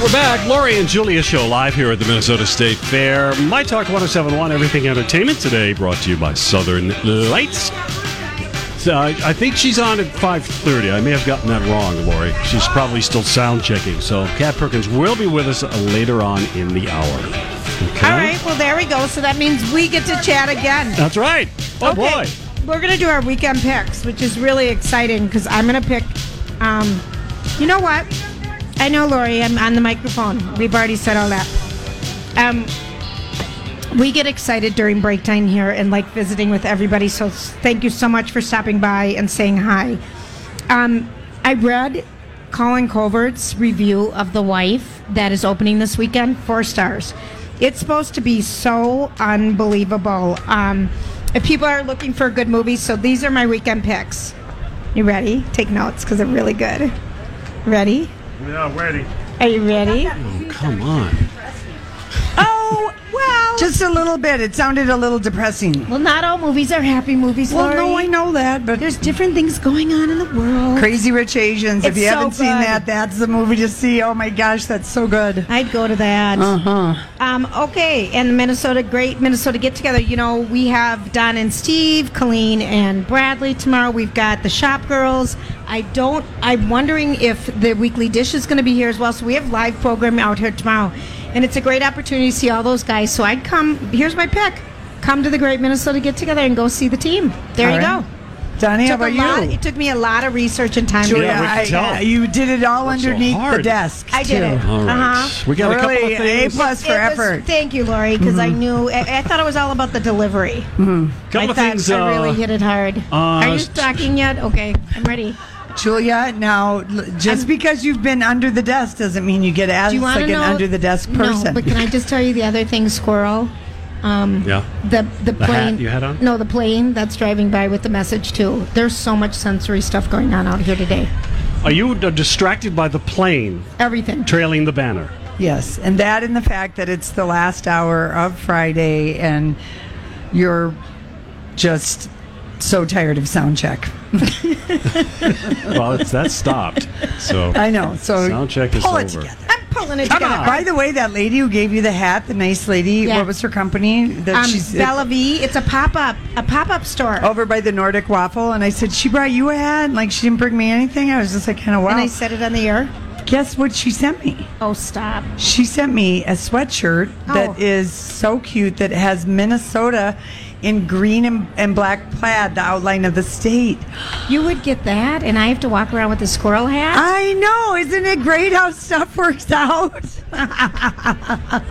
We're back. Laurie and Julia show live here at the Minnesota State Fair. My Talk 1071, Everything Entertainment today, brought to you by Southern Lights. So, I I think she's on at 5.30. I may have gotten that wrong, Lori. She's probably still sound checking. So Kat Perkins will be with us later on in the hour. Okay? All right, well, there we go. So that means we get to chat again. That's right. Oh, okay. boy. We're going to do our weekend picks, which is really exciting because I'm going to pick. Um, you know what? I know, Lori, I'm on the microphone. We've already said all that. Um, we get excited during break time here and like visiting with everybody. So thank you so much for stopping by and saying hi. Um, I read Colin Covert's review of The Wife that is opening this weekend. Four stars. It's supposed to be so unbelievable. Um, if people are looking for a good movie, so these are my weekend picks. You ready? Take notes because they're really good. Ready? Yeah, ready. Are you ready? Oh, come on. Well. Just a little bit. It sounded a little depressing. well, not all movies are happy movies, Well, Lori. no, I know that, but There's different things going on in the world. Crazy Rich Asians. if you so haven't seen that, that's the movie to see. Oh my gosh, that's so good. I'd go to that. Uh huh. Um, okay, and the Minnesota Great Minnesota Get Together. You know, we have Don and Steve, Colleen and Bradley tomorrow. We've got the Shop Girls. I don't. I'm wondering if the Weekly Dish is going to be here as well. So we have live program out here tomorrow, and it's a great opportunity to see all those guys. So I'd come. Here's my pick: come to the Great Minnesota Get Together and go see the team. There All you right. go. Donnie, how Took a about lot- you? it took me a lot of research and time. to Julia, do we it. can tell. I- you did it all Worked so underneath the desk. I did too. it. All right. Uh-huh. We got a couple Really, of A plus for It was- effort. thank you, Lori, because I knew. I, I thought it was all about the delivery. couple I of things. I really uh, hit it hard. uh, Are you st- talking yet? Okay, I'm ready. Julia, now l- just because you've been under the desk doesn't mean you get as Do you want like to an under the desk person. No, but can I just tell you the other thing, Squirrel? Um, Yeah. The the The hat plane you had on? No, the plane that's driving by with the message too. There's so much sensory stuff going on out here today. Are you distracted by the plane Everything. trailing the banner? Yes, and that and the fact that it's the last hour of Friday and you're just so tired of sound check. Well, it's that stopped. So I know. So sound check is pull over. it together. I'm pulling it Come together. on. By the way, that lady who gave you the hat, the nice lady, Yeah. what was her company? That Um, she's Bella V. It's a pop up, a pop up store. over by the Nordic Waffle, and I said she brought you a hat, and like she didn't bring me anything. I was just like, kind of wow. And I said it on the air. Guess what she sent me? Oh, stop. She sent me a sweatshirt Oh. that is so cute that has Minnesota in green and, and black plaid, the outline of the state. You would get that, and I have to walk around with a squirrel hat. I know, isn't it great how stuff works out?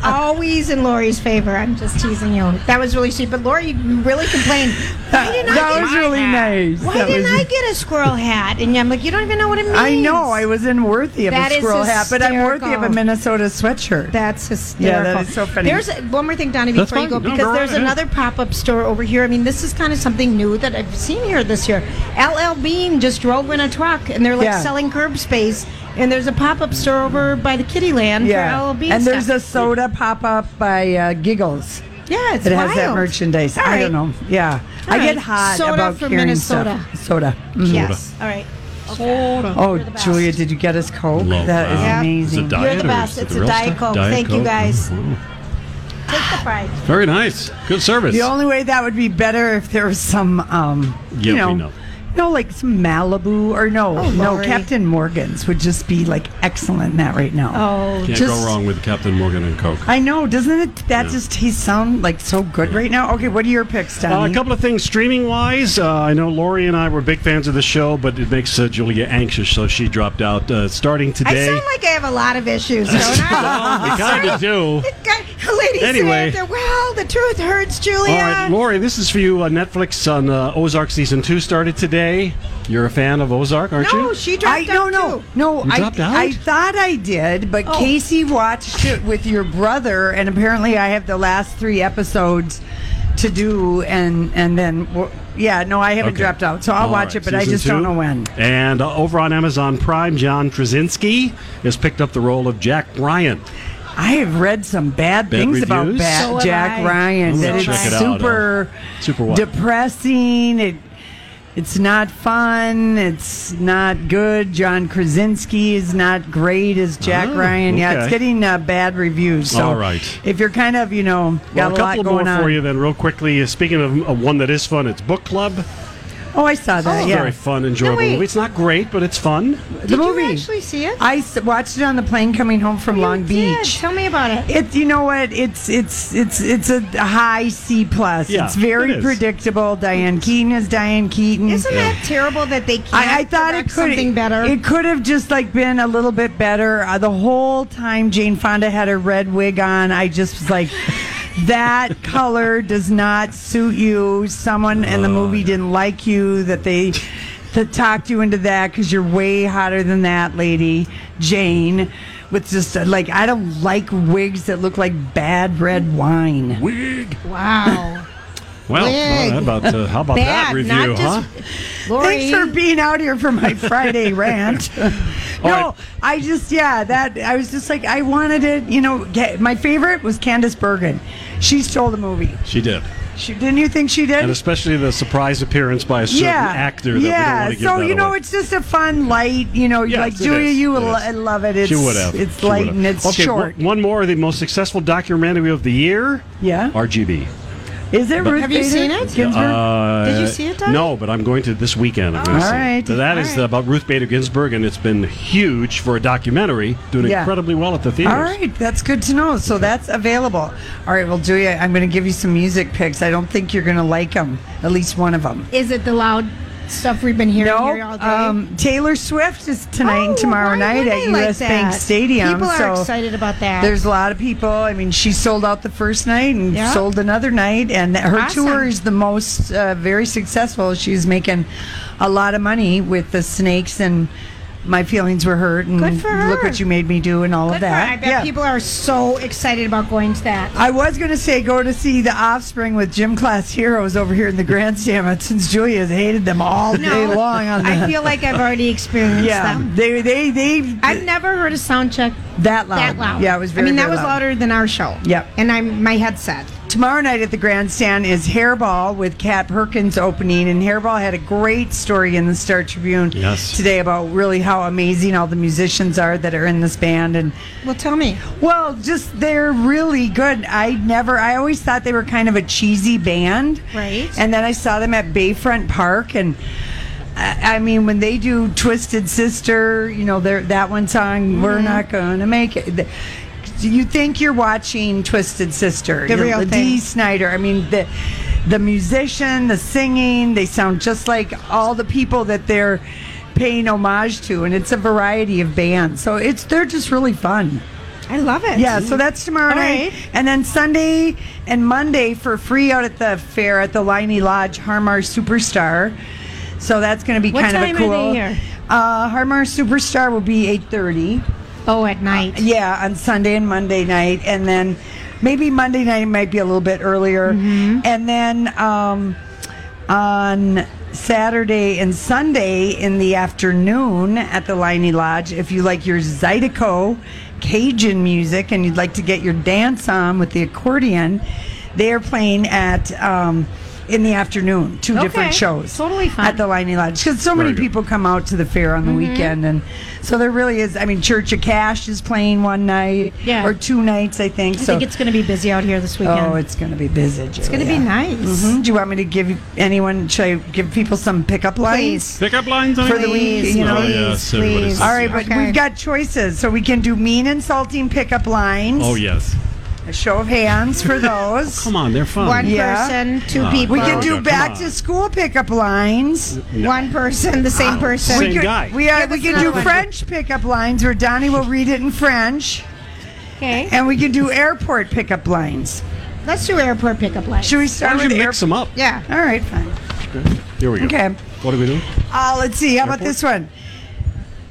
Always in Lori's favor. I'm just teasing you. That was really sweet, but Lori you really complained. Why didn't that get was my really hat? nice. Why That didn't was- I get a squirrel hat? And I'm like, you don't even know what it means. I know I wasn't worthy of That a squirrel hat, but I'm worthy of a. Minnesota sweatshirt. That's hysterical. Yeah, that is so funny. There's a, one more thing, Donnie, That's before you go, fine. No, because go there's right another pop-up store over here. I mean, this is kind of something new that I've seen here this year. LL Bean just drove in a truck, and they're like Yeah. selling curb space. And there's a pop-up store over by the Kitty Land yeah, for LL Bean and there's a soda pop up by uh, Giggles. yeah, it's It has that wild. merchandise. All I right. don't know. Yeah, All I get hot Soda about from carrying Minnesota. stuff. Soda. Mhm. Yes. All right. Soda. Oh, the best. Julia, did you get us Coke? Love that is that. Yeah. Is amazing. it diet You're the best. It's the a real Diet stuff? Coke. Thank you, Coke? guys. Take the prize. Very nice. Good service. The only way that would be better if there was some, um, Yeah, you know, know. No, like some Malibu or no, Oh, no, Captain Morgan's would just be like excellent in that right now. Oh, Can't Just- go wrong with Captain Morgan and Coke. I know, doesn't it? That Yeah. just he sound like so good right now. Okay, what are your picks, Uh, a couple of things streaming wise. Uh, I know Lori and I were big fans of the show, but it makes uh, Julia anxious, so she dropped out. Uh, starting today. I sound like I have a lot of issues, don't I? you kind of do. Ladies Anyway. anyway. well, the truth hurts, Julia. All right, Lori, this is for you. Uh, Netflix on uh, Ozark season two started today. You're a fan of Ozark, aren't no, you? she dropped no out no too. no. You I dropped out? I thought I did, but Oh. Casey watched it with your brother, and apparently I have the last three episodes to do, and and then yeah, no, I haven't Okay. dropped out, so I'll All watch right, it, but I season just don't know when. And uh, over on Amazon Prime, John Krasinski has picked up the role of Jack Ryan. I have read some bad, Bad things about reviews? bad So Jack I. Ryan. I'm That it's check it out. super, Super what? depressing. It, it's not fun. It's not good. John Krasinski is not great as Jack Oh, Ryan. Yeah, okay. it's getting uh, bad reviews. So All right. if you're kind of, you know, got Well, a a, couple lot going more on. for you then, real quickly. Uh, Speaking of uh, one that is fun, it's Book Club. Oh, I saw that. It's yeah. very fun, enjoyable wait. movie. It's not great, but it's fun. the Did movie. you actually see it? I s- watched it on the plane coming home from Long You did. Beach. Tell me about it. It, you know what? It's it's it's it's a high C plus. Yeah, it's very it is. predictable. Diane Keaton is Diane Keaton. Isn't that terrible that they can't I, I thought it direct could something better? It could have just like been a little bit better. Uh, the whole time Jane Fonda had her red wig on, I just was like, that color does not suit you. Someone in the movie didn't like you. That they. That talked you into that because you're way hotter than that, lady Jane. With just uh, like I don't like wigs that look like bad red wine. Wig. wow. Well, Wig. how about uh, how about that Bad, review, not huh? just Lori. Thanks for being out here for my Friday rant. no, right. I just yeah, that I was just like I wanted it. You know, get, my favorite was Candice Bergen. She stole the movie. She did, She, didn't you think she did? and especially the surprise appearance by a certain actor that we don't yeah. to give so you know, away. it's just a fun, light. You know, Yes, like Julia, you will lo- love it. It's she would have. It's She light have. and it's okay, short. One, one more, the most successful documentary of the year. Yeah. RGB. Is it Ruth Have you Bader seen it? Ginsburg? Uh, Did you see it, Doug? No, but I'm going to this weekend. I'm going to All see it. right. So that is All right. about Ruth Bader Ginsburg, and it's been huge for a documentary, doing Yeah. incredibly well at the theaters. All right, that's good to know. So that's available. All right, well, Julia, I'm going to give you some music picks. I don't think you're going to like them, at least one of them. Is it the loud stuff we've been hearing here all No, day? um, Taylor Swift is tonight and Oh, tomorrow night at like US Bank? Stadium. People so are excited about that. There's a lot of people. I mean, she sold out the first night and Yeah. sold another night, and her Awesome. tour is the most uh, very successful. She's making a lot of money with the snakes and. My feelings were hurt, and Good for look what you made me do, and all Good of for her. that. I bet people are so excited about going to that. I was going to say go to see the Offspring with gym class heroes over here in the grandstand, but since Julia has hated them all day long on the, I feel like I've already experienced yeah, them. they they they I've never heard a sound check that loud. that loud. Yeah, it was very. I mean, that very was loud. louder than our show. Yep. And I'm my headset. Tomorrow night at the grandstand is Hairball with Kat Perkins opening, and Hairball had a great story in the Star Tribune Yes. today about really how amazing all the musicians are that are in this band, and Well, tell me. well, just they're really good. I never, I always thought they were kind of a cheesy band, Right. And then I saw them at Bayfront Park, and I, I mean, when they do "Twisted Sister," you know, that one song, Mm-hmm. "We're Not Gonna Make It." You think you're watching Twisted Sister, The real Dee. Snyder. I mean, the the musician, the singing, they sound just like all the people that they're paying homage to, and it's a variety of bands. So it's they're just really fun. I love it. Yeah, so that's tomorrow night. And then Sunday and Monday for free out at the fair at the Leinie Lodge, Harmar Superstar. So that's going to be What kind time of a are cool. they here? Uh, Harmar Superstar will be 8.30. Oh, at night. Yeah, on Sunday and Monday night. And then maybe Monday night might be a little bit earlier. Mm-hmm. And then um, on Saturday and Sunday in the afternoon at the Leinie Lodge, if you like your Zydeco Cajun music and you'd like to get your dance on with the accordion, they are playing at um, in the afternoon, two Okay. different shows. Totally fun. At the Leinie Lodge. Because so many people come out to the fair on the Mm-hmm. weekend. And so there really is. I mean, Church of Cash is playing one night Yeah. or two nights, I think. I so, think it's going to be busy out here this weekend. oh, it's going to be busy. it's going to be nice. hmm Do you want me to give anyone, should I give people some pickup lines? Please. Pickup lines on For the it? week, you know. Oh, yes, everybody please. All right, but Okay. we've got choices. So we can do mean, insulting pickup lines. Oh, yes. A show of hands for those. Come on, they're fun. One Yeah. person, two Oh, people. We can Oh, do come back on. to school pickup lines. one person, the same person. Same we could, guy. We, are, Give we can do one. French pickup lines where Donnie will read it in French. Okay. And we can do airport pickup lines. Let's do airport pickup lines. Should we Why start don't with you air- mix them up? Yeah. All right, fine. Here we go. Okay. What are we doing? Uh, let's see. How about this one?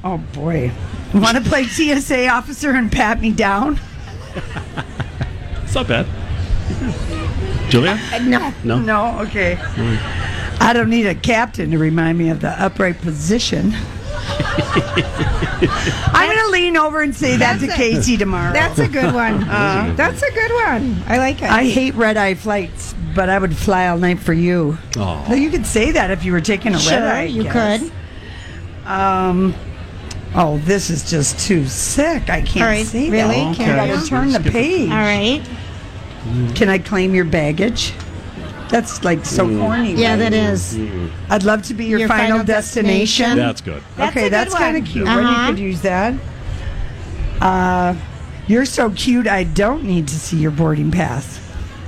Oh, boy. Want to play TSA officer and pat me down? It's not bad. Julia? Uh, no. No. No? Okay. I don't need a captain to remind me of the upright position. I'm going to lean over and say that to That's a- Casey tomorrow. That's a good one. That's a good one. I like it. I hate red eye flights, but I would fly all night for you. Oh. Well, you could say that if you were taking a sure, red eye. I you guess. could. Um. Oh, this is just too sick. I can't All right, say really? that. Okay. I gotta turn the page. All right. Can I claim your baggage? That's like so corny. Yeah, right? that is. I'd love to be your, Your final, final destination. destination. That's good. That's a okay, good that's kind of one. cute. Uh-huh. When you could use that. Uh, you're so cute. I don't need to see your boarding pass.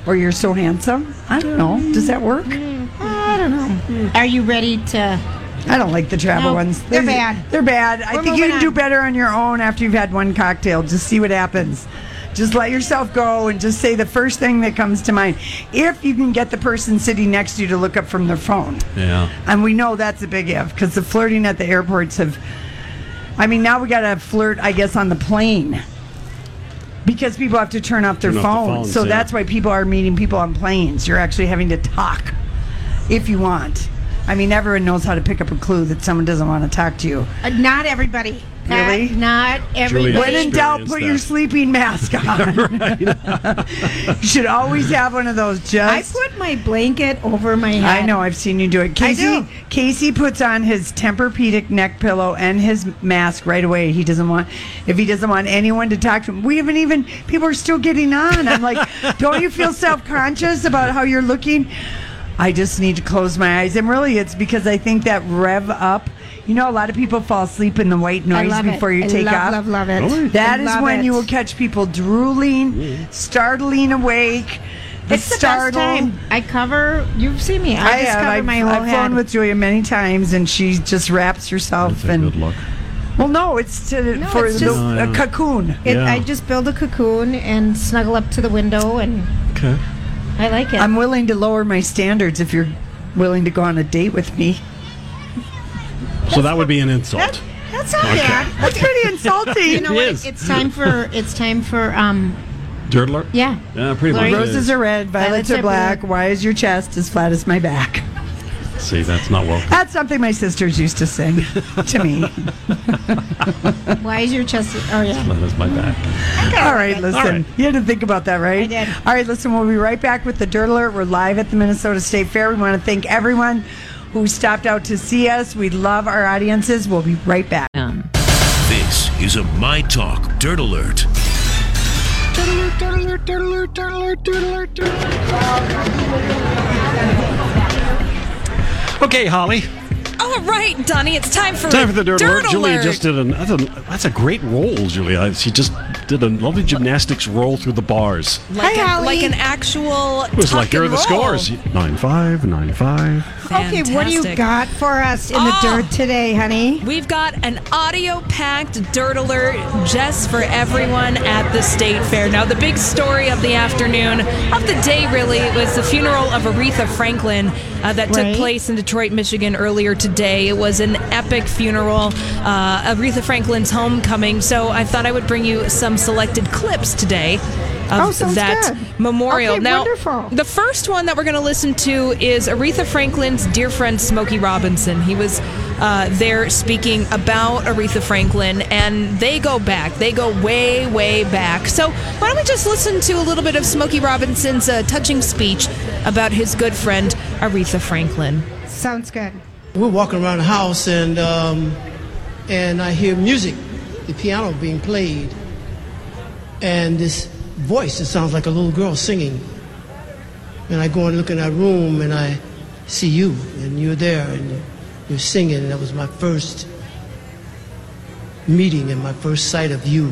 Or you're so handsome. I don't know. Does that work? I don't know. Are you ready to? I don't like the travel No, ones. they're bad. They're bad. I We're think you moving can do on. better on your own after you've had one cocktail. Just see what happens. Just let yourself go and just say the first thing that comes to mind. If you can get the person sitting next to you to look up from their phone. Yeah. And we know that's a big if because the flirting at the airports have. I mean, now we got to flirt, I guess, on the plane. Because people have to turn off their Turn off the phones. phones, so yeah. that's why people are meeting people on planes. You're actually having to talk if you want. I mean, everyone knows how to pick up a clue that someone doesn't want to talk to you. Uh, not everybody. Not- Really? Not everybody. When in doubt, put that. your sleeping mask on. you should always have one of those. Just I put my blanket over my head. I know. I've seen you do it. Casey, do. Casey puts on his Tempur-Pedic neck pillow and his mask right away. He doesn't want if he doesn't want anyone to talk to him. We haven't even. People are still getting on. I'm like, don't you feel self-conscious about how you're looking? I just need to close my eyes, and really, it's because I think that rev up. You know, a lot of people fall asleep in the white noise before it. you I take love, off. Love, love it. Really? That I is love when it. you will catch people drooling, mm. startling awake. The It's the best time. I cover. You've seen me. I, I just have. cover I've, my whole I've head. flown with Julia many times, and she just wraps herself That's a and. good luck. Well, no, it's to No, for it's the, just- Oh, a yeah. cocoon. It, Yeah. I just build a cocoon and snuggle up to the window, and Okay. I like it. I'm willing to lower my standards if you're willing to go on a date with me. So that would be an insult. That- that's not bad. That's pretty insulting. You know It what? is. It's time for. It's time for. Um. Dirt alert? Yeah. Yeah, pretty Lori- much. Roses are red, violets, Violets are are black. blue. Why is your chest as flat as my back? See, that's not welcome. That's something my sisters used to sing to me. Why is your chest? Oh yeah. That is my back. All right, listen. All right. You had to think about that, right? I did. All right, listen. We'll be right back with the Dirt Alert. We're live at the Minnesota State Fair. We want to thank everyone who stopped out to see us. We love our audiences. We'll be right back. Um. This is a My Talk Dirt Alert. Okay, Holly. All right, Donnie, it's time for Time for the dirt, alert. Julia just did an. That's a, that's a great roll, Julia. She just did a lovely gymnastics roll through the bars. like, Hi, an, Holly. like an actual. It was like here are and the roll. scores: nine five, nine five. Okay, what do you got for us in Oh. the dirt today, honey? We've got an audio packed dirt alert just for everyone at the state fair. Now, the big story of the afternoon, of the day really, was the funeral of Aretha Franklin uh, that Right. took place in Detroit, Michigan earlier today. It was an epic funeral, uh, Aretha Franklin's homecoming. So I thought I would bring you some selected clips today. Of Oh, that good. memorial. Okay, now, wonderful. the first one that we're going to listen to is Aretha Franklin's dear friend Smokey Robinson. He was uh, there speaking about Aretha Franklin, and they go back. They go way, way back. So why don't we just listen to a little bit of Smokey Robinson's uh, touching speech about his good friend Aretha Franklin. Sounds good. We're walking around the house and um, and I hear music, the piano being played, and this voice that sounds like a little girl singing. And I go and look in that room and I see you and you're there and you're singing. And that was my first meeting and my first sight of you.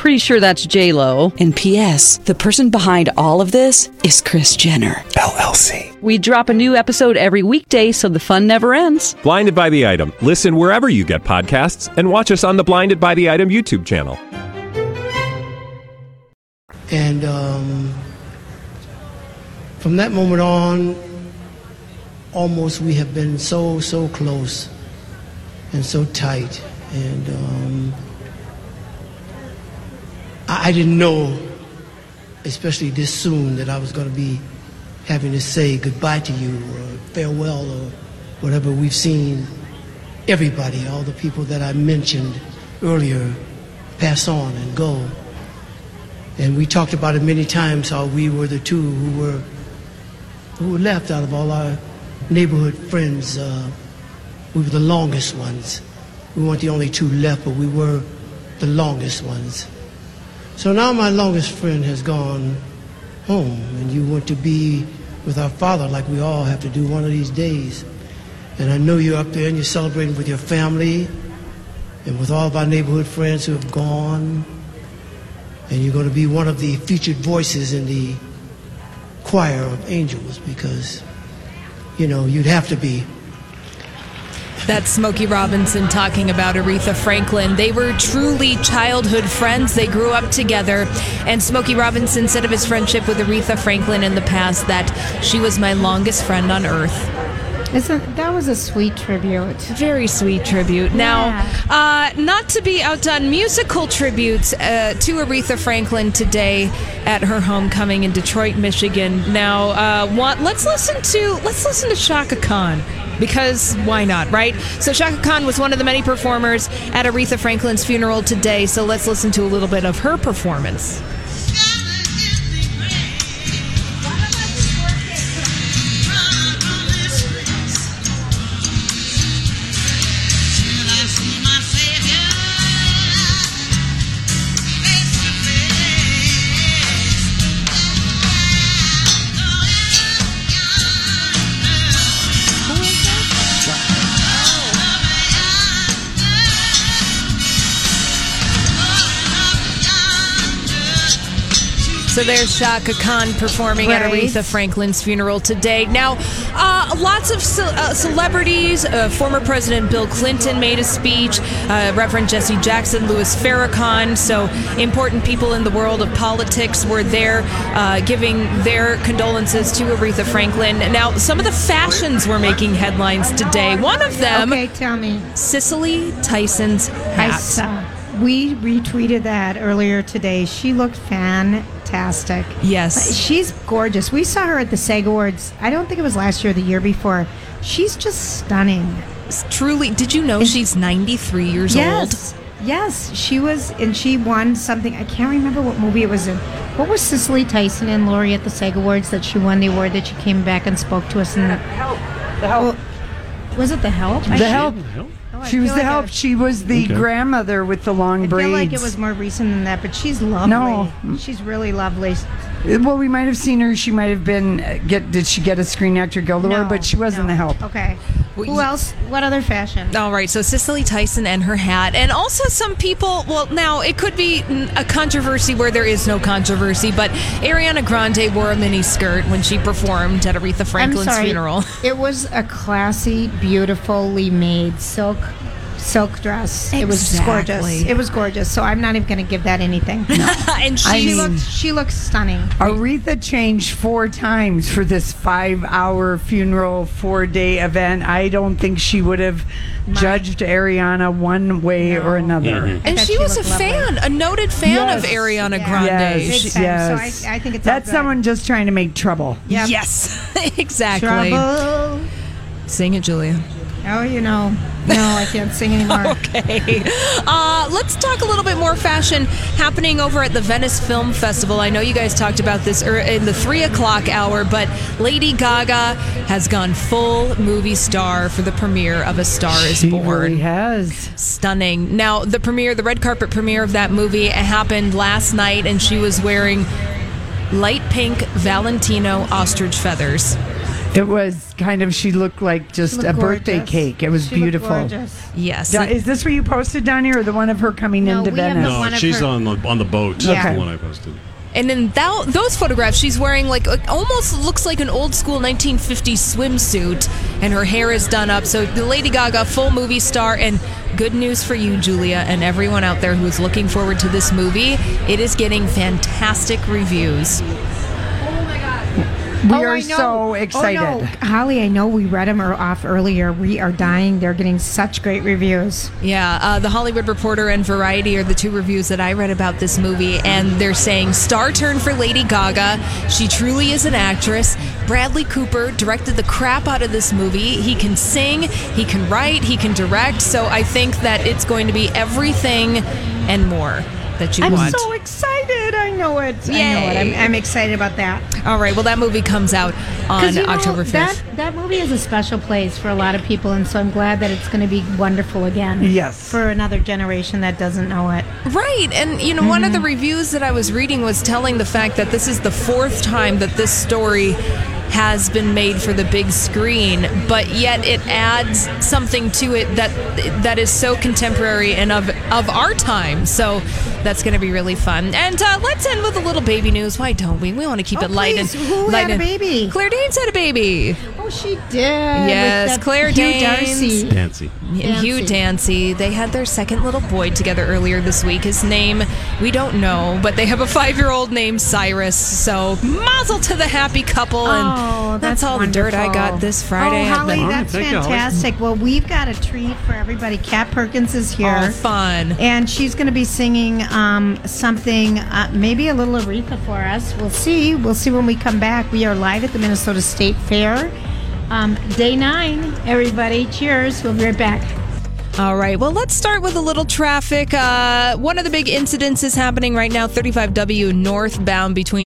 Pretty sure that's J Lo. And P.S. The person behind all of this is Kris Jenner LLC. We drop a new episode every weekday, so the fun never ends. Blinded by the item. Listen wherever you get podcasts, and watch us on the Blinded by the Item YouTube channel. And um, from that moment on, almost we have been so, so close and so tight. And um, I, didn't know, especially this soon, that I was going to be having to say goodbye to you or farewell or whatever. We've seen everybody, all the people that I mentioned earlier, pass on and go. And we talked about it many times how we were the two who were who were left out of all our neighborhood friends. Uh, we were the longest ones. We weren't the only two left, but we were the longest ones. So now my longest friend has gone home, and you want to be with our father like we all have to do one of these days. And I know you're up there and you're celebrating with your family and with all of our neighborhood friends who have gone. And you're going to be one of the featured voices in the choir of angels because, you know, you'd have to be. That's Smokey Robinson talking about Aretha Franklin. They were truly childhood friends. They grew up together. And Smokey Robinson said of his friendship with Aretha Franklin in the past that she was my longest friend on earth. Isn't that was a sweet tribute? Very sweet tribute. Now, uh, not to be outdone, musical tributes uh, to Aretha Franklin today at her homecoming in Detroit, Michigan. Now, uh, want, let's listen to let's listen to Chaka Khan because why not, right? So Chaka Khan was one of the many performers at Aretha Franklin's funeral today. So let's listen to a little bit of her performance. So there's Chaka Khan performing at Aretha Franklin's funeral today. Now, uh, lots of ce- uh, celebrities. Uh, former President Bill Clinton made a speech. Uh, Reverend Jesse Jackson, Louis Farrakhan. So important people in the world of politics were there uh, giving their condolences to Aretha Franklin. Now, some of the fashions were making headlines today. One of them, Okay, tell me. Cicely Tyson's hat. We retweeted that earlier today. She looked fantastic. Yes. She's gorgeous. We saw her at the SAG Awards. I don't think it was last year or the year before. She's just stunning. Truly, did you know she's 93 years old? Yes. Yes, she was, and she won something. I can't remember what movie it was in. What was Cicely Tyson and Lori at the SAG Awards that she won the award that she came back and spoke to us in the help? The help. was it the help? The help. Oh, She was the like help. it- She was the Okay. grandmother with the long I braids. I feel like it was more recent than that, but she's lovely. No. she's really lovely. Well, we might have seen her. She might have been. uh, Get did she get a Screen Actor Guild Award? No, but she wasn't no. the help. Okay. Well, Who else? What other fashion? All right, so Cicely Tyson and her hat, and also some people. Well, now it could be a controversy where there is no controversy, but Ariana Grande wore a mini skirt when she performed at Aretha Franklin's I'm sorry. funeral. It was a classy, beautifully made silk silk dress. It was gorgeous. It was gorgeous. So I'm not even going to give that anything. and she, I she mean- looks she looks stunning. Aretha changed four times for this five hour funeral, four day event. I don't think she would have judged Ariana one way or another. Mm-hmm. and she she was a lovely. fan, a noted fan Yes. of Ariana Yeah. Grande. Yes, Big yes. So I- I think it's all That's good. someone just trying to make trouble. Yep. Yes, exactly. Trouble. Sing it, Julia. Oh, you know. No, I can't sing anymore. Okay. Uh, let's talk a little bit more fashion happening over at the Venice Film Festival. I know you guys talked about this er- in the three o'clock hour, but Lady Gaga has gone full movie star for the premiere of A Star Is She Born. really has. Stunning. Now, the premiere, the red carpet premiere of that movie happened last night, and she was wearing light pink Valentino ostrich feathers. It was kind of, she looked like just She a looked birthday gorgeous. cake. It was She looked beautiful. gorgeous. Yes. Da- Is this what you posted, Donnie, or the one of her coming No, into we have Venice? No, one of she's her- on the on the boat. Yeah. That's the one I posted. And in that, those photographs, she's wearing like a, almost looks like an old school 1950s swimsuit, and her hair is done up. So the Lady Gaga, full movie star, and good news for you, Julia, and everyone out there who is looking forward to this movie. It is getting fantastic reviews. We Oh, are so excited. Oh, no. Holly, I know we read them off earlier. We are dying. They're getting such great reviews. Yeah, uh, the Hollywood Reporter and Variety are the two reviews that I read about this movie, and they're saying star turn for Lady Gaga. She truly is an actress. Bradley Cooper directed the crap out of this movie. He can sing, he can write, he can direct. So I think that it's going to be everything and more that you I'm want. so excited. I know it. I know it. I'm, I'm excited about that. All right, well, that movie comes out on you know, October 5th. That, that movie is a special place for a lot of people, and so I'm glad that it's going to be wonderful again. Yes. For another generation that doesn't know it. Right. And, you know, one of the mm-hmm. reviews that I was reading was telling the fact that this is the fourth time that this story has been made for the big screen, but yet it adds something to it that that is so contemporary and of of our time. So that's going to be really fun. And uh, let's end with a little baby news. Why don't we? We want to keep Oh, it light please. and Who light had a baby? Claire Danes had a baby. Oh, she did. Yes, with that Claire Hugh Danes. Darcy. Nancy. and Hugh Dancy. They had their second little boy together earlier this week. His name, we don't know, but they have a five year old named Cyrus. So, mazel to the happy couple. And Oh, that's, that's all the dirt I got this Friday. Oh, Holly, the- that's Thank you, Holly. fantastic. Well, we've got a treat for everybody. Kat Perkins is here. Oh, fun. And she's going to be singing um, something, uh, maybe a little Aretha for us. We'll see. We'll see when we come back. We are live at the Minnesota State Fair. Um, day nine, everybody. Cheers. We'll be right back. All right. Well, let's start with a little traffic. Uh, one of the big incidents is happening right now 35W northbound between.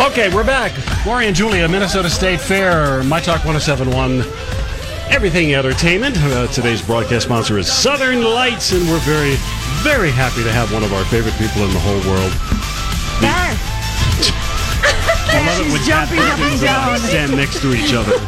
Okay, we're back. Lori and Julia, Minnesota State Fair, My Talk 1071, Everything Entertainment. Uh, today's broadcast sponsor is Southern Lights, and we're very, very happy to have one of our favorite people in the whole world. Love it when Kat jumping up and Perkins and I down. stand next to each other.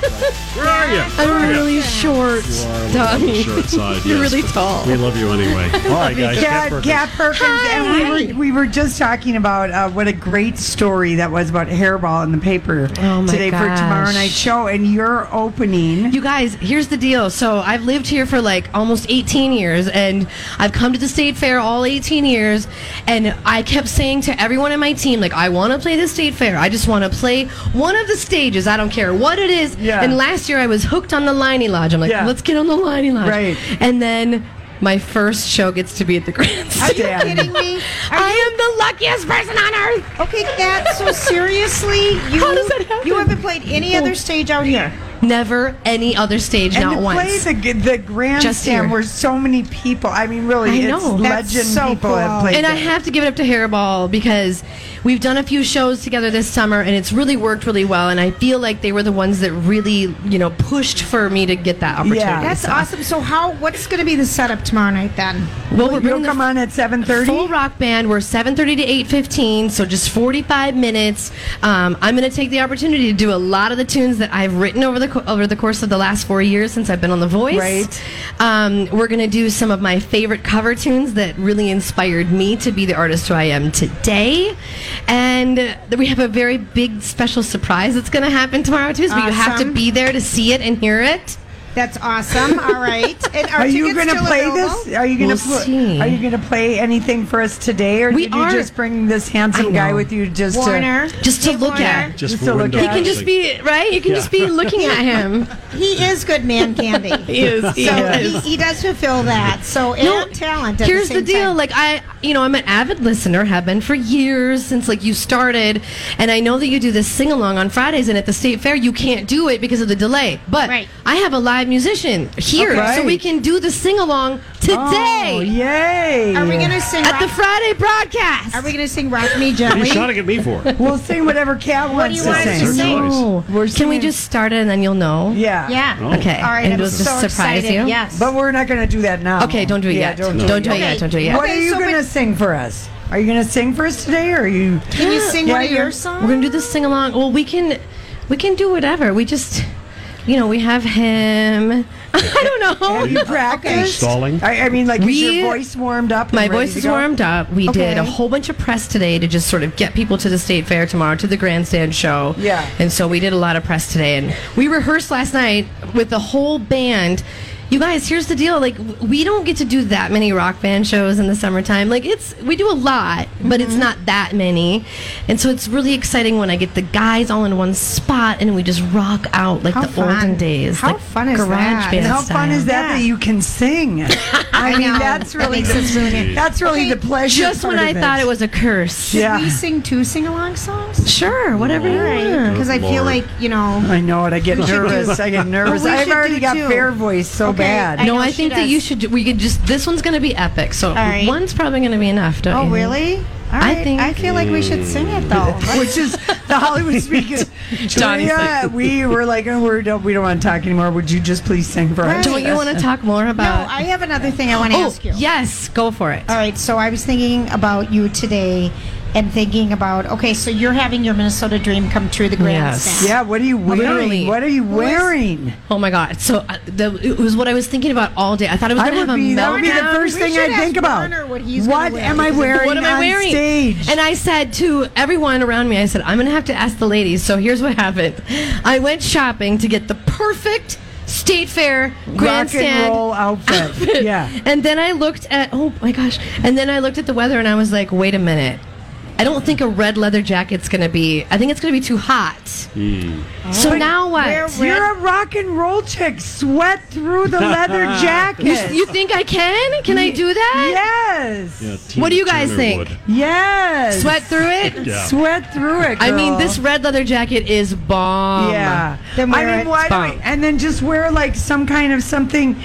Where are you? Where I'm you? really short, You are a little on the Donnie. short side, You're yes, really tall. We love you anyway. All right, guys. Kat Kat, Perkins. Kat Perkins, and we were we were just talking about uh, what a great story that was about hairball in the paper Oh my today for tomorrow gosh. night show, and your opening. You guys, here's the deal. So I've lived here for like almost 18 years, and I've come to the state fair all 18 years, and I kept saying to everyone in my team, like, I want to play the state fair. I just want to play one of the stages. I don't care what it is. Yeah. And last year I was hooked on the Leinie Lodge. I'm like, Yeah. let's get on the Leinie Lodge. Right. And then my first show gets to be at the grandstand. Are you kidding me? Are I you am the luckiest person on earth. Okay, Kat, so seriously, you, How does that happen? you haven't played any other stage out here? Never any other stage, and not to once. play the the grandstand where so many people. I mean, really, I it's know. Legend so people cool. have played. and I have to give it up to Hairball because we've done a few shows together this summer and it's really worked really well. And I feel like they were the ones that really, you know, pushed for me to get that opportunity. Yeah. That's So- awesome. So, how? What's going to be the setup tomorrow night then? Well, we're You'll come on at seven thirty. full rock band. We're 7:30 to 8:15, so just 45 minutes. Um, I'm going to take the opportunity to do a lot of the tunes that I've written over the over the course of the last four years since I've been on The Voice. Right. Um, we're going to do some of my favorite cover tunes that really inspired me to be the artist who I am today, and uh, we have a very big special surprise that's going to happen tomorrow too. So you have to be there to see it and hear it. That's awesome. All right. And our Are you going to play available? this? Are you going We'll to pl- Are you going to play anything for us today, or We did you are- just bring this handsome guy with you just Warner. Just to look Warner. at. Just Just to look at- You can just be right. You can just be looking at him. He is good man candy. He is. He so is. he, he does fulfill that. So and No, talent. At Here's the, the, deal. time. Like I, you know, I'm an avid listener, have been for years since like you started, and I know that you do this sing along on Fridays, and at the state fair you can't do it because of the delay. But Right. I have a live musician here, Okay. so we can do the sing along today Oh, yay! Are we gonna sing at rock, the Friday broadcast. Are we gonna sing "Rock Me What are Gently"? you shouting at me for? We'll sing whatever Kat What do wants you to want us sing. to sing? Oh, We're can we just start it and then you'll know? Yeah. Yeah. Oh. Okay. All right. And I'm we'll so just surprise excited. you. Yes. But we're not going to do that now. Okay, don't do it Yeah, yet. Don't, Don't, do it it yet. Don't do it yet. What Okay, are you so going to when- sing for us? Are you going to sing for us today, or are you? Can you sing Yeah, one of your songs? We're gonna do this sing along. Well, we can, we can do whatever. We just, you know, we have him. I don't know. Have you Are you practiced? stalling? I, I mean, like, is We- your voice warmed up? My voice is go? warmed up. We did a whole bunch of press today to just sort of get people to the state fair tomorrow to the grandstand show. Yeah. And so we did a lot of press today, and we rehearsed last night with the whole band. You guys, here's the deal. Like, we don't get to do that many rock band shows in the summertime. Like, it's we do a lot, but it's mm-hmm. not that many. And so it's really exciting when I get the guys all in one spot and we just rock out like How the fun. olden days. How like fun is garage that? Band And how fun is that Yeah. that you can sing? I mean, that's really makes really that's really Okay, the pleasure. Just when part I of thought it was a curse. Should Yeah. we sing two sing-along songs? Sure, whatever you want. Because I feel like you know. I know it. I get nervous. I get nervous. I've already got two. fair voice so Okay, bad. I no, I think that you should. We could just. This one's going to be epic. So right. one's probably going to be enough. Don't Oh you? really? All I think- I feel like we should sing it though. Which is the Hollywood speaker. Johnny's yeah, we were like, oh, we're, don't- we don't want to talk anymore. Would you just please sing for us? Don't you want to talk more about? no, about? I have another thing I want to oh, ask you. yes, go for it. All right, so I was thinking about you today and thinking about okay, so you're having your Minnesota dream come true, the Yes. grandstand. Yeah, what are you wearing? Literally. What are you wearing? Oh my God! So uh, the, it was what I was thinking about all day. I thought I was going to would have a be, that would be the first We thing I'd think about. What he's what wear. am I wearing what am I on wearing? stage? And I said to everyone around me, I said, I'm going to have to ask the ladies. So here's what happened. I went shopping to get the perfect state fair Rock grandstand and roll outfit. outfit. Yeah. And then I looked at, oh my gosh. And then I looked at the weather and I was like, wait a minute. I don't think a red leather jacket's going to be, I think it's going to be too hot. Hmm. Oh. So now what? Wear You're a rock and roll chick. Sweat through the leather jacket. You think I can? Can I do that? Yes. Yeah, What do you guys Turner think? would. Yes. Sweat through it? Yeah. Sweat through it. I mean, this red leather jacket is bomb. Yeah. Then I wear mean, why do Bomb. we, and then just wear like some kind of something,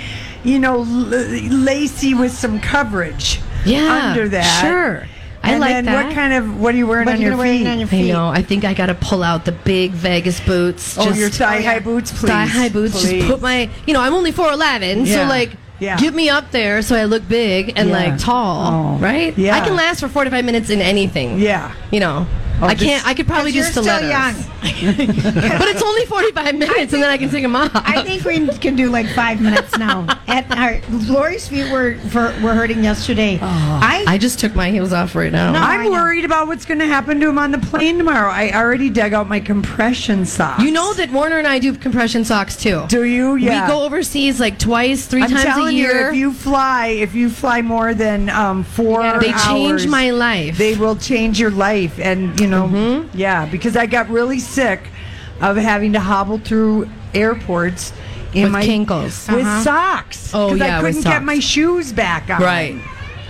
you know, l- lacy with some coverage. Yeah. Under that. Sure. I and like then that. what kind of what are you wearing What on are you your gonna wear feet? on I know. I think I got to pull out the big Vegas boots. oh, just your thigh high oh, boots, please. thigh high boots. Please. Just put my, you know, I'm only four eleven, Yeah. so like, Yeah. get me up there so I look big and Yeah. like tall, Oh. right? Yeah. I can last for forty five minutes in anything. Yeah. You know, Oh, I can't. I could probably do you're still young. but it's only forty five minutes, and then I can take them off. I think we can do like five minutes now. At our, Lori's feet were for, were hurting yesterday. I, I just took my heels off right now. No. I I'm know. worried about what's going to happen to him on the plane tomorrow. I already dug out my compression socks. You know that Warner and I do compression socks too. Do you? Yeah. We go overseas like twice, 3 I'm times a telling year. you, if you fly, if you fly more than um, four, they change my life. They will change your life, and you know, Mm-hmm. yeah, because I got really sick of having to hobble through airports in With my kinkles. with Uh-huh. socks. Oh, 'cause yeah, I couldn't get socks. my shoes back on. right.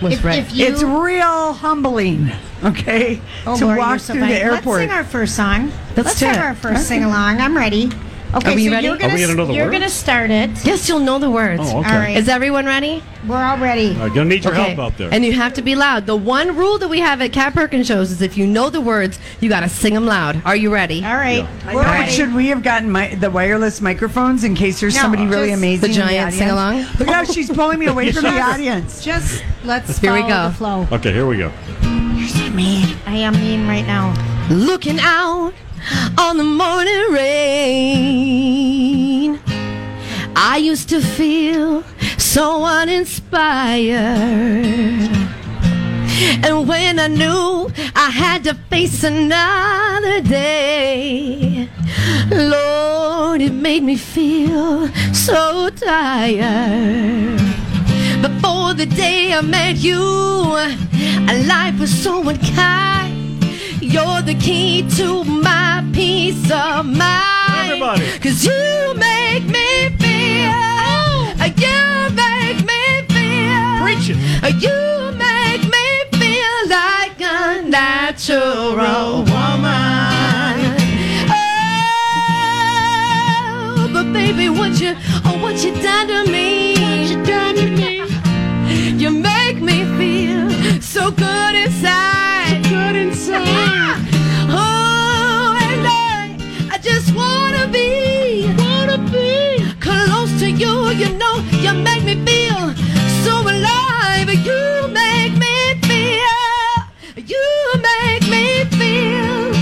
If, right. if you, It's real humbling. Okay, oh, to Lori, walk so through funny. the airport. Let's sing our first song. Let's Let's, do have it. our first sing along. I'm ready. Okay, Are we so ready? you're gonna we gonna know the you're words? gonna start it. yes, you'll know the words. Oh, okay. All right. Is everyone ready? We're all ready. I'm gonna need your Okay. help out there. And you have to be loud. The one rule that we have at Kat Perkins shows is if you know the words, you got to sing them loud. Are you ready? All right, we're Now, ready. Should we have gotten my, the wireless microphones in case there's No, somebody really just amazing? the in giant audience? sing-along? Look how she's pulling me away from the audience. Just let's Here we follow go. the flow. okay, here we go. Mean. I am mean right now. Looking out on the morning rain. I used to feel so uninspired. And when I knew I had to face another day, Lord, it made me feel so tired. Before the day I met you, life was so unkind. You're the key to my peace of mind. Everybody. Cause you make me feel. Oh. Uh, you make me feel. Preach it. Uh, you make me feel like a natural woman. Oh, but baby, what you, oh, what you done to me? What you done to me? You make me feel so good inside. Oh, and I, I just wanna be, wanna be close to you. You know, you make me feel so alive. You make me feel. You make me feel.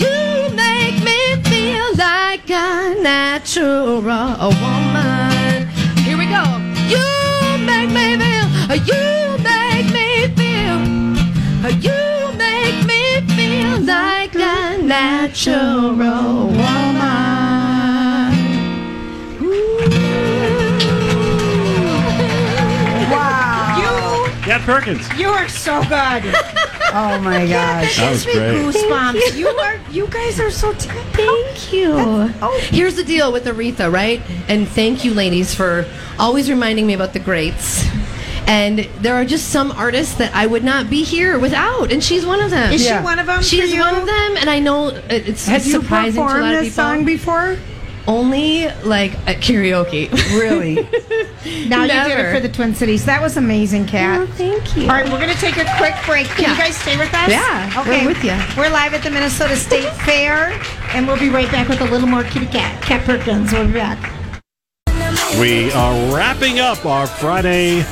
You make me feel like a natural woman. Here we go. You make me feel. You natural woman. Wow. You, Kat Perkins. You are so good. Oh my gosh. That was Gives me great. goosebumps. You are. You guys are so. T- Thank you. oh, Here's the deal with Aretha, right? And thank you, ladies, for always reminding me about the greats. And there are just some artists that I would not be here without, and she's one of them. is Yeah. she one of them? She's for you? one of them, and I know it- it's Have you surprising to a lot performed of this song before? Only like at karaoke. Really? Now you did Never. it for the Twin Cities. That was amazing, Kat. Oh, thank you. All right, we're going to take a quick break. Can you guys stay with us? Yeah, Okay. we're with ya. We're live at the Minnesota State Fair, and we'll be right back with a little more kitty cat. Kat Perkins. We'll be back. We are wrapping up our Friday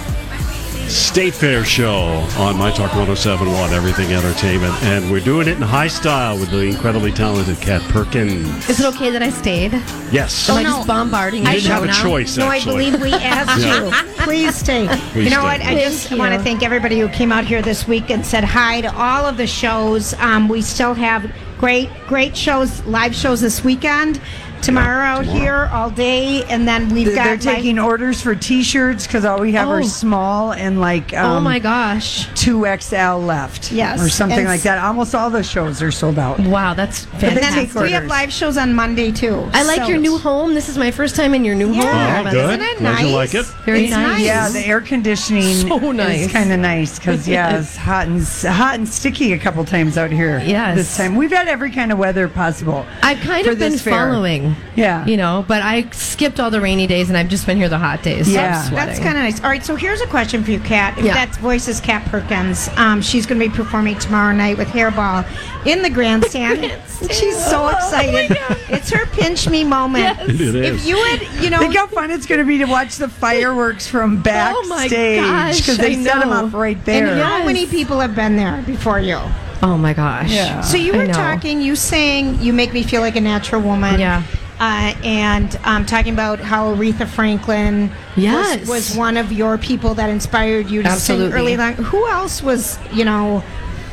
State Fair show on My Talk 1071, Everything Entertainment. And we're doing it in high style with the incredibly talented Kat Perkins. Is it okay that I stayed? Yes. Am I no. just bombarding You your didn't have a now? choice, No, I believe we asked Yeah. you. Please stay. Please you know stay. what? I just you. want to thank everybody who came out here this week and said hi to all of the shows. Um, we still have great, great shows, live shows this weekend. Tomorrow out here all day, and then we've They're, got they're like- taking orders for T-shirts because all we have Oh. are small and like um, oh my gosh. two XL left. Yes. or something And like that. Almost all the shows are sold out. Wow, that's they And then fantastic. we have live shows on Monday too. I like So- your new home. This is my first time in your new Yeah. home. Oh, good. Isn't it Glad you nice? like it. Very It's nice. Yeah, the air conditioning So nice. is kind of nice because yeah, it's hot and hot and sticky a couple times out here. Yes. this time we've had every kind of weather possible. I've kind of been fair. following. Yeah. You know, but I skipped all the rainy days and I've just been here the hot days. so I'm Yeah. That's kind of nice. All right, so here's a question for you, Kat. If Yeah. that voice is Kat Perkins, um, she's going to be performing tomorrow night with Hairball in the grandstand. She's so excited. it's her pinch me moment. It is. If you would, you know, Think how fun it's going to be to watch the fireworks from Oh my backstage gosh, because they I set them know. up right there. and there. how many people have been there before you? Oh my gosh. Yeah. So you were talking, you saying you make me feel like a natural woman. Yeah. Uh, and um, talking about how Aretha Franklin Yes. was, was one of your people that inspired you to Absolutely. sing early on. Who else was, you know,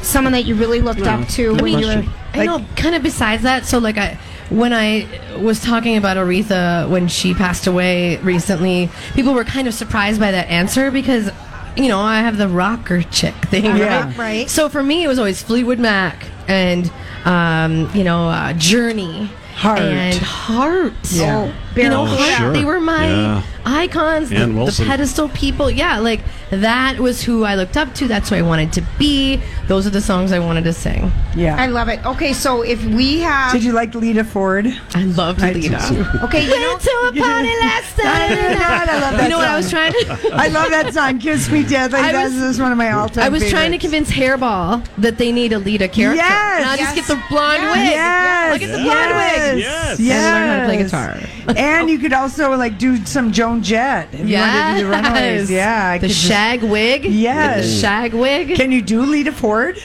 someone that you really looked up to I when you were I know. Kind of besides that, so like I, when I was talking about Aretha when she passed away recently, people were kind of surprised by that answer because, you know, I have the rocker chick thing, Yeah. right? Right. So for me, it was always Fleetwood Mac and, um, you know, uh, Journey. Heart. and Heart. Yeah. Oh. You know, Oh, Heart. sure. They were my Yeah. icons, the, Ann the Wilson. pedestal people. Yeah, like that was who I looked up to. That's who I wanted to be. Those are the songs I wanted to sing. yeah. I love it. Okay, so if we have Did you like Lita Ford? I loved I Lita. too. okay, you know, to a party last I love that You know what I was trying to? I love that song, "Kiss Me Deadly." I, I that's was- is one of my all-time. I was trying to convince Hairball that they need a Lita character. Yes! And I'll just get the blonde Yes. wig. Yes, I'll get the blonde yes, wig. Yes. yes. And learn how to play guitar. And you could also like do some Joan Jett. If you wanted to do the Runaways. Yeah, I the could just- shag wig. Yes. The shag wig. Can you do Lita Ford?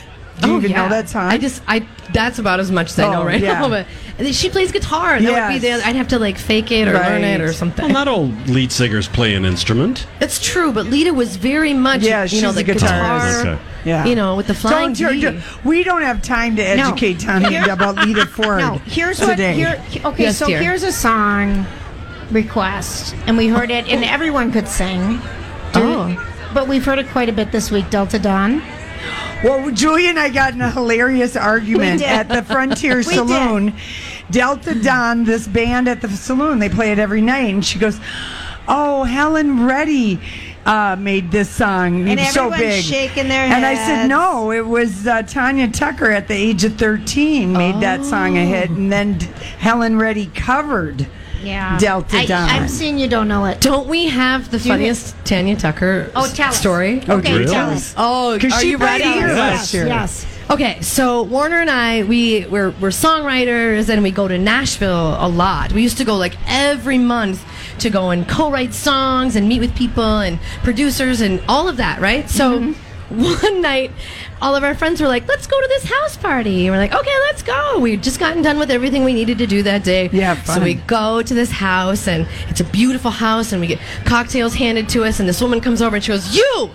Do you Oh, even yeah. know that song? I just I that's about as much as I oh, know Oh, right yeah. now. But and then she plays guitar. That would be Yes. the, I'd have to like fake it or learn it or something. Well, not all lead singers play an instrument. It's true, but Lita was very much Yeah, you know she's the a guitarist. guitar. Okay. Yeah. You know, with the flying Don't- V. don't- we don't have time to No. educate Tanya Here- about Lita Ford No, here's what. Here, okay, Yes, so dear. here's a song request, and we heard it, and everyone could sing. Oh. But we've heard it quite a bit this week, Delta Dawn. Well, Julie and I got in a hilarious argument at the Frontier Saloon. Delta Dawn, this band at the saloon, they play it every night, and she goes, "Oh, Helen Reddy." Uh, made this song And It's so everyone's big, shaking their and I said no. It was uh, Tanya Tucker at the age of thirteen made that song a hit, and then D- Helen Reddy covered Yeah. Delta I, Dawn. I'm seeing you don't know it. Don't we have the Do you- funniest Tanya Tucker Oh, tell us. story? Oh, okay, really? tell us. Oh, 'Cause are she you ready? here Yes, last year. Yes. Okay, so Warner and I, we we're, we're songwriters, and we go to Nashville a lot. We used to go like every month to go and co-write songs and meet with people and producers and all of that, right? So mm-hmm. one night, all of our friends were like, "Let's go to this house party." And we're like, "Okay, let's go." We'd just gotten done with everything we needed to do that day. Yeah, So we go to this house, and it's a beautiful house, and we get cocktails handed to us, and this woman comes over and she goes, "You."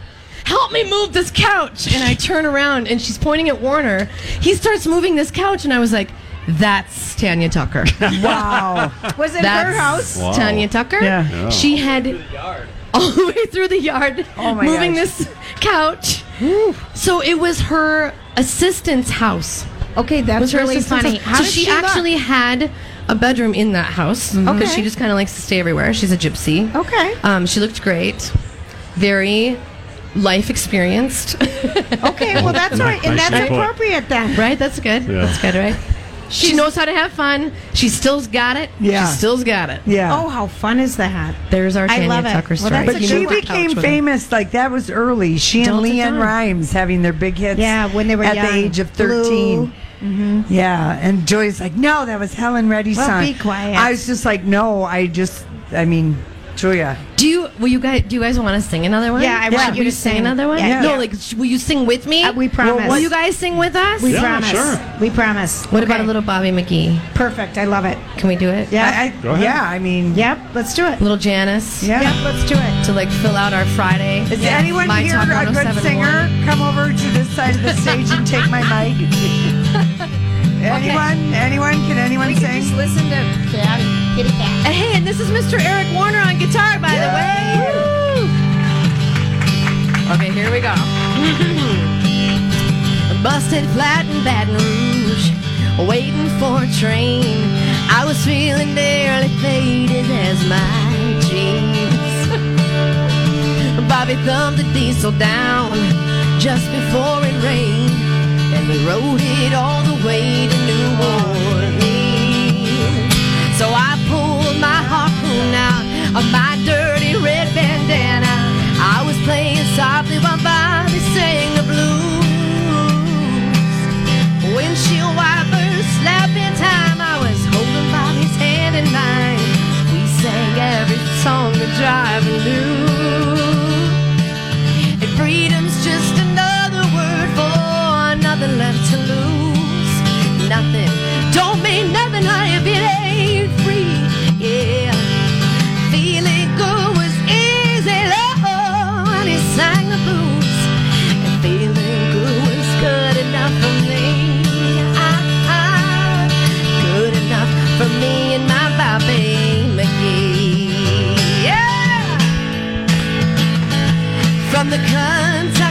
Help me move this couch. And I turn around and she's pointing at Warner. He starts moving this couch, and I was like, That's Tanya Tucker. wow, Was it That's her house? Wow. Tanya Tucker. Yeah. Yeah. She had all the way through the yard Oh my moving gosh. this couch. So it was her assistant's house. Okay, It that's was her really assistant's funny. house. How so does she, she look? actually had a bedroom in that house. Mm-hmm. Because Okay. she just kind of likes to stay everywhere. She's a gypsy. Okay. Um, she looked great. Very life experienced. Okay, well that's right, and that's Nicely appropriate then. right? That's good. Yeah. That's good, right? She knows how to have fun. She still's got it. Yeah. She still's got it. yeah. Oh, how fun is that? There's our I Tanya love it. Tucker Well, story. that's But a You she moved the became with her. famous like that was early. She and Delta LeAnn Dawn. Rimes having their big hits. Yeah, when they were at young. the age of 13 mm-hmm. Yeah, and Joy's like, no, that was Helen Reddy's Well, song. be quiet. I was just like, no, I just, I mean, Julia. Do you? Will you guys? Do you guys want to sing another one? Yeah, I want you to sing sing. another one. Yeah. No, like, sh- will you sing with me? Uh, we promise. Will you guys sing with us? We Yeah, promise. sure. We promise. What about Okay. a little Bobby McGee? Perfect. I love it. Can we do it? Yeah. I, I, Go ahead. Yeah, I mean, Yep. Let's do it. Little Janis. yeah. Yep. Let's do it. To like fill out our Friday. Is anyone My here Talk a good 1071? singer? Come over to this side of the stage and take my mic. anyone? Anyone? Can anyone sing? Just listen to Kat, Kitty Cat. Hey, and this is Mr. Eric Warner on guitar, by the way. Okay, here we go. Busted flat in Baton Rouge, waiting for a train. I was feeling nearly faded as my jeans. Bobby thumbed the diesel down just before it rained, and we rode it all the way to New Orleans. So I pulled my harpoon out of my dirty red bandana. I was playing softly while Bobby sang the blues. Windshield wipers slapping time. I was holding Bobby's hand in mine. We sang every song the driver knew. left to lose. Nothing don't mean nothing, honey, if it ain't free. Yeah, feeling good was easy, love, and he sang the blues. And feeling good was good enough for me. Ah, ah. Good enough for me and my Bobby McGee. From the country.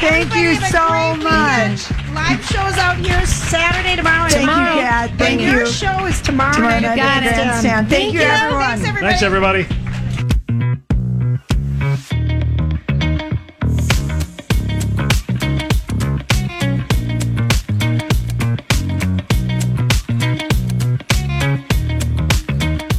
Go. everybody. Thank you Have a so great much. weekend. Live shows out here Saturday, tomorrow, and Thank you, tomorrow. Kat. Thank and your show is tomorrow, Tomorrow night night at at the the Bandstand. Bandstand. Thank you, everyone. Thanks, everybody. Thanks, everybody.